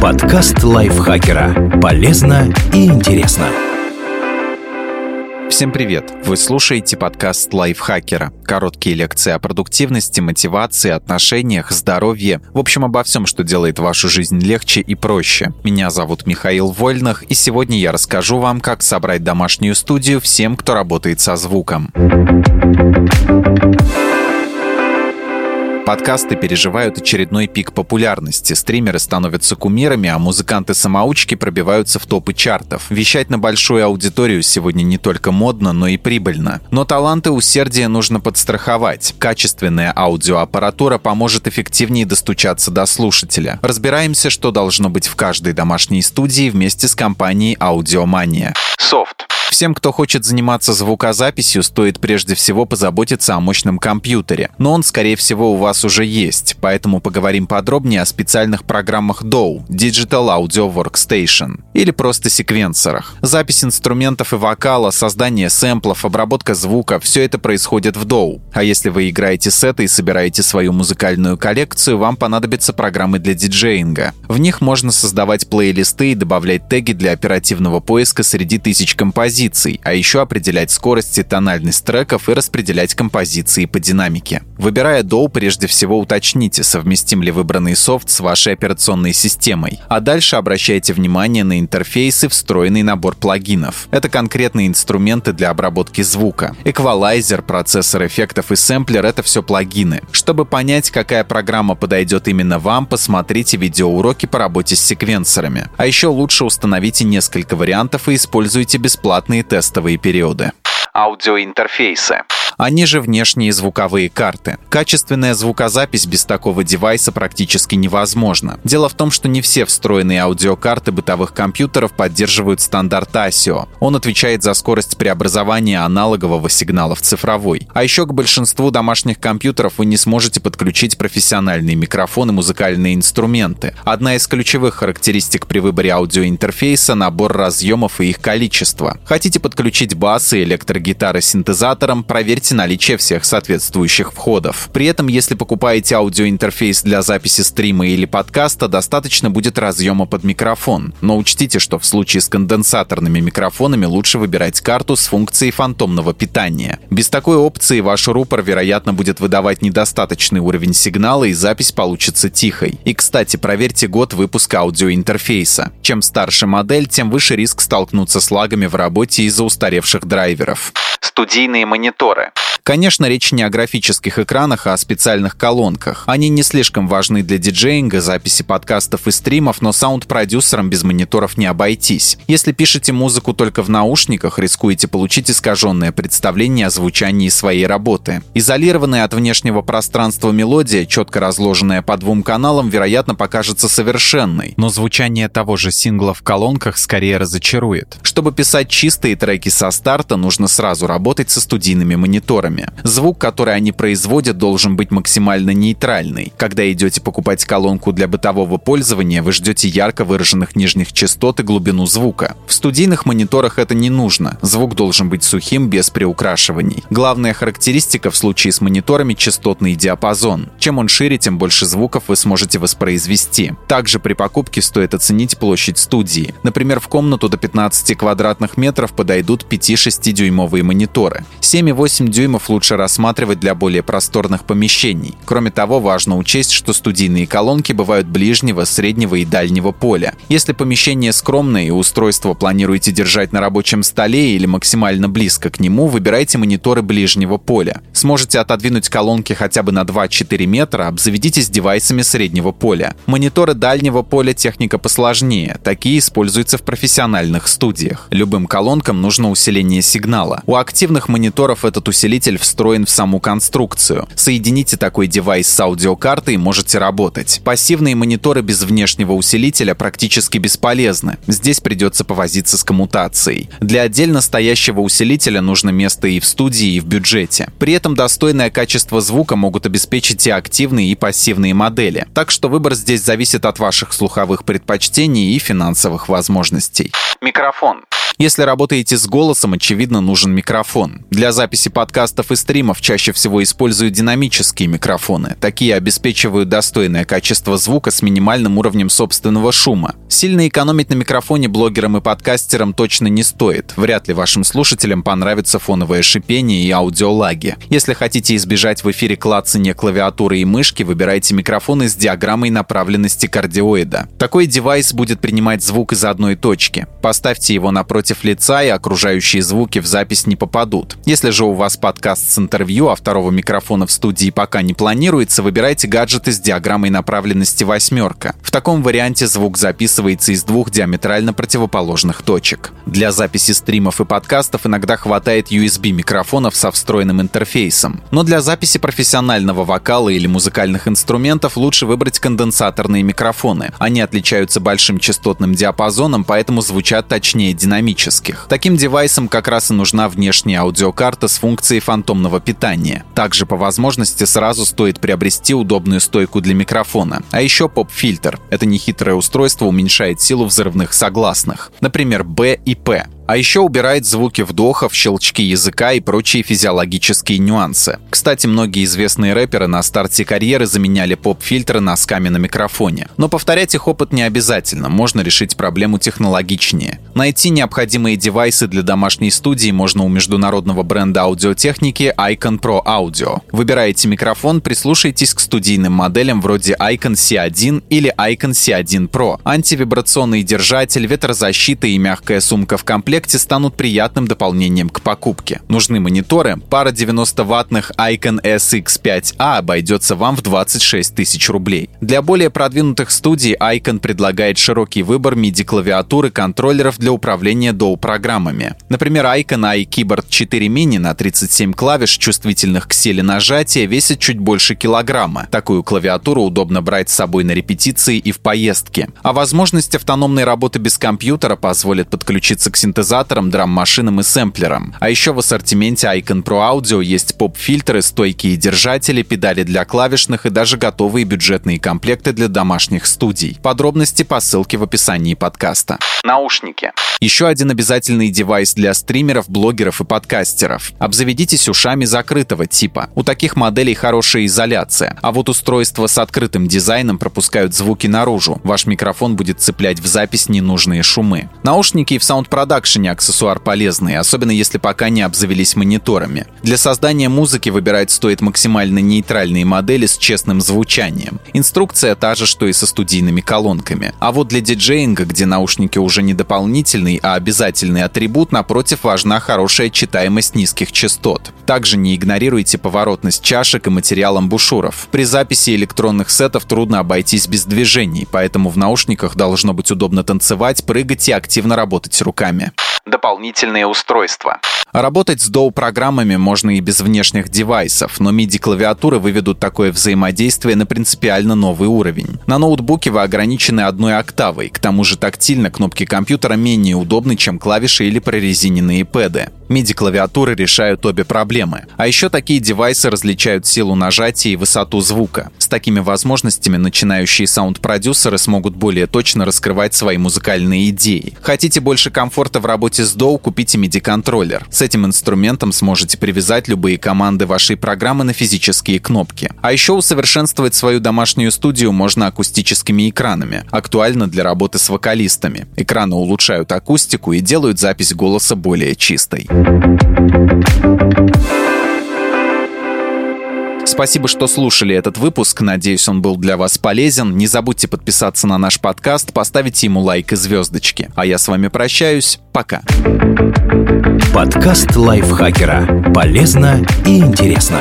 Подкаст лайфхакера. Полезно и интересно. Всем привет! Вы слушаете подкаст лайфхакера. Короткие лекции о продуктивности, мотивации, отношениях, здоровье. В общем, обо всем, что делает вашу жизнь легче и проще. Меня зовут Михаил Вольных, и сегодня я расскажу вам, как собрать домашнюю студию всем, кто работает со звуком. Подкасты переживают очередной пик популярности. Стримеры становятся кумирами, а музыканты-самоучки пробиваются в топы чартов. Вещать на большую аудиторию сегодня не только модно, но и прибыльно. Но таланты усердия нужно подстраховать. Качественная аудиоаппаратура поможет эффективнее достучаться до слушателя. Разбираемся, что должно быть в каждой домашней студии вместе с компанией Аудиомания. Софт. Всем, кто хочет заниматься звукозаписью, стоит прежде всего позаботиться о мощном компьютере. Но он, скорее всего, у вас уже есть, поэтому поговорим подробнее о специальных программах DAW – Digital Audio Workstation, или просто секвенсорах. Запись инструментов и вокала, создание сэмплов, обработка звука – все это происходит в DAW. А если вы играете сеты и собираете свою музыкальную коллекцию, вам понадобятся программы для диджеинга. В них можно создавать плейлисты и добавлять теги для оперативного поиска среди тысяч композиций, композиций, а еще определять скорость и тональность треков и распределять композиции по динамике. Выбирая DAW, прежде всего уточните, совместим ли выбранный софт с вашей операционной системой, а дальше обращайте внимание на интерфейсы, встроенный набор плагинов. Это конкретные инструменты для обработки звука. Эквалайзер, процессор эффектов и сэмплер — это все плагины. Чтобы понять, какая программа подойдет именно вам, посмотрите видеоуроки по работе с секвенсорами. А еще лучше установите несколько вариантов и используйте бесплатно бесплатные тестовые периоды. Аудиоинтерфейсы. Они же внешние звуковые карты. Качественная звукозапись без такого девайса практически невозможна. Дело в том, что не все встроенные аудиокарты бытовых компьютеров поддерживают стандарт ASIO. Он отвечает за скорость преобразования аналогового сигнала в цифровой. А еще к большинству домашних компьютеров вы не сможете подключить профессиональные микрофоны, музыкальные инструменты. Одна из ключевых характеристик при выборе аудиоинтерфейса — набор разъемов и их количество. Хотите подключить басы, электрогитары синтезатором, проверьте проверьте наличие всех соответствующих входов. При этом, если покупаете аудиоинтерфейс для записи стрима или подкаста, достаточно будет разъема под микрофон. Но учтите, что в случае с конденсаторными микрофонами лучше выбирать карту с функцией фантомного питания. Без такой опции ваш рупор, вероятно, будет выдавать недостаточный уровень сигнала и запись получится тихой. И, кстати, проверьте год выпуска аудиоинтерфейса. Чем старше модель, тем выше риск столкнуться с лагами в работе из-за устаревших драйверов. Студийные мониторы. Конечно, речь не о графических экранах, а о специальных колонках. Они не слишком важны для диджеинга, записи подкастов и стримов, но саунд-продюсерам без мониторов не обойтись. Если пишете музыку только в наушниках, рискуете получить искаженное представление о звучании своей работы. Изолированная от внешнего пространства мелодия, четко разложенная по двум каналам, вероятно, покажется совершенной, но звучание того же сингла в колонках скорее разочарует. Чтобы писать чистые треки со старта, нужно сразу работать со студийными мониторами мониторами. Звук, который они производят, должен быть максимально нейтральный. Когда идете покупать колонку для бытового пользования, вы ждете ярко выраженных нижних частот и глубину звука. В студийных мониторах это не нужно. Звук должен быть сухим, без приукрашиваний. Главная характеристика в случае с мониторами — частотный диапазон. Чем он шире, тем больше звуков вы сможете воспроизвести. Также при покупке стоит оценить площадь студии. Например, в комнату до 15 квадратных метров подойдут 5-6 дюймовые мониторы. 7,8 дюймов фильмов лучше рассматривать для более просторных помещений. Кроме того, важно учесть, что студийные колонки бывают ближнего, среднего и дальнего поля. Если помещение скромное и устройство планируете держать на рабочем столе или максимально близко к нему, выбирайте мониторы ближнего поля. Сможете отодвинуть колонки хотя бы на 2-4 метра, обзаведитесь девайсами среднего поля. Мониторы дальнего поля техника посложнее, такие используются в профессиональных студиях. Любым колонкам нужно усиление сигнала. У активных мониторов этот усилитель усилитель встроен в саму конструкцию. Соедините такой девайс с аудиокартой и можете работать. Пассивные мониторы без внешнего усилителя практически бесполезны. Здесь придется повозиться с коммутацией. Для отдельно стоящего усилителя нужно место и в студии, и в бюджете. При этом достойное качество звука могут обеспечить и активные, и пассивные модели. Так что выбор здесь зависит от ваших слуховых предпочтений и финансовых возможностей. Микрофон. Если работаете с голосом, очевидно, нужен микрофон. Для записи подкастов и стримов чаще всего используют динамические микрофоны. Такие обеспечивают достойное качество звука с минимальным уровнем собственного шума. Сильно экономить на микрофоне блогерам и подкастерам точно не стоит. Вряд ли вашим слушателям понравится фоновое шипение и аудиолаги. Если хотите избежать в эфире клацания клавиатуры и мышки, выбирайте микрофоны с диаграммой направленности кардиоида. Такой девайс будет принимать звук из одной точки. Поставьте его напротив лица, и окружающие звуки в запись не попадут. Если же у вас подкаст с интервью, а второго микрофона в студии пока не планируется, выбирайте гаджеты с диаграммой направленности восьмерка. В таком варианте звук записывается из двух диаметрально противоположных точек. Для записи стримов и подкастов иногда хватает USB-микрофонов со встроенным интерфейсом. Но для записи профессионального вокала или музыкальных инструментов лучше выбрать конденсаторные микрофоны. Они отличаются большим частотным диапазоном, поэтому звучат точнее динамических. Таким девайсом как раз и нужна внешняя аудиокарта с функцией фантомного питания. Также по возможности сразу стоит приобрести удобную стойку для микрофона. А еще поп-фильтр. Это нехитрое устройство уменьшает силу взрывных согласных. Например, B и P. А еще убирает звуки вдохов, щелчки языка и прочие физиологические нюансы. Кстати, многие известные рэперы на старте карьеры заменяли поп-фильтры носками на микрофоне. Но повторять их опыт не обязательно, можно решить проблему технологичнее. Найти необходимые девайсы для домашней студии можно у международного бренда аудиотехники Icon Pro Audio. Выбираете микрофон, прислушайтесь к студийным моделям вроде Icon C1 или Icon C1 Pro. Антивибрационный держатель, ветрозащита и мягкая сумка в комплекте комплекте станут приятным дополнением к покупке. Нужны мониторы? Пара 90-ваттных Icon SX5A обойдется вам в 26 тысяч рублей. Для более продвинутых студий Icon предлагает широкий выбор MIDI-клавиатур и контроллеров для управления DAW-программами. Например, Icon iKeyboard 4 Mini на 37 клавиш, чувствительных к силе нажатия, весит чуть больше килограмма. Такую клавиатуру удобно брать с собой на репетиции и в поездке. А возможность автономной работы без компьютера позволит подключиться к синтезатору синтезатором, драм-машинам и сэмплером. А еще в ассортименте Icon Pro Audio есть поп-фильтры, стойкие держатели, педали для клавишных и даже готовые бюджетные комплекты для домашних студий. Подробности по ссылке в описании подкаста. Наушники. Еще один обязательный девайс для стримеров, блогеров и подкастеров. Обзаведитесь ушами закрытого типа. У таких моделей хорошая изоляция, а вот устройства с открытым дизайном пропускают звуки наружу. Ваш микрофон будет цеплять в запись ненужные шумы. Наушники в Sound Production не аксессуар полезный, особенно если пока не обзавелись мониторами. Для создания музыки выбирать стоит максимально нейтральные модели с честным звучанием. Инструкция та же, что и со студийными колонками. А вот для диджеинга, где наушники уже не дополнительный, а обязательный атрибут, напротив, важна хорошая читаемость низких частот. Также не игнорируйте поворотность чашек и материал амбушюров. При записи электронных сетов трудно обойтись без движений, поэтому в наушниках должно быть удобно танцевать, прыгать и активно работать руками дополнительные устройства. Работать с DAW-программами можно и без внешних девайсов, но MIDI-клавиатуры выведут такое взаимодействие на принципиально новый уровень. На ноутбуке вы ограничены одной октавой, к тому же тактильно кнопки компьютера менее удобны, чем клавиши или прорезиненные пэды. MIDI-клавиатуры решают обе проблемы. А еще такие девайсы различают силу нажатия и высоту звука. С такими возможностями начинающие саунд-продюсеры смогут более точно раскрывать свои музыкальные идеи. Хотите больше комфорта в работе с DAW, купите MIDI-контроллер. С этим инструментом сможете привязать любые команды вашей программы на физические кнопки. А еще усовершенствовать свою домашнюю студию можно акустическими экранами. Актуально для работы с вокалистами. Экраны улучшают акустику и делают запись голоса более чистой. Спасибо, что слушали этот выпуск. Надеюсь, он был для вас полезен. Не забудьте подписаться на наш подкаст, поставить ему лайк и звездочки. А я с вами прощаюсь. Пока. Подкаст лайфхакера. Полезно и интересно.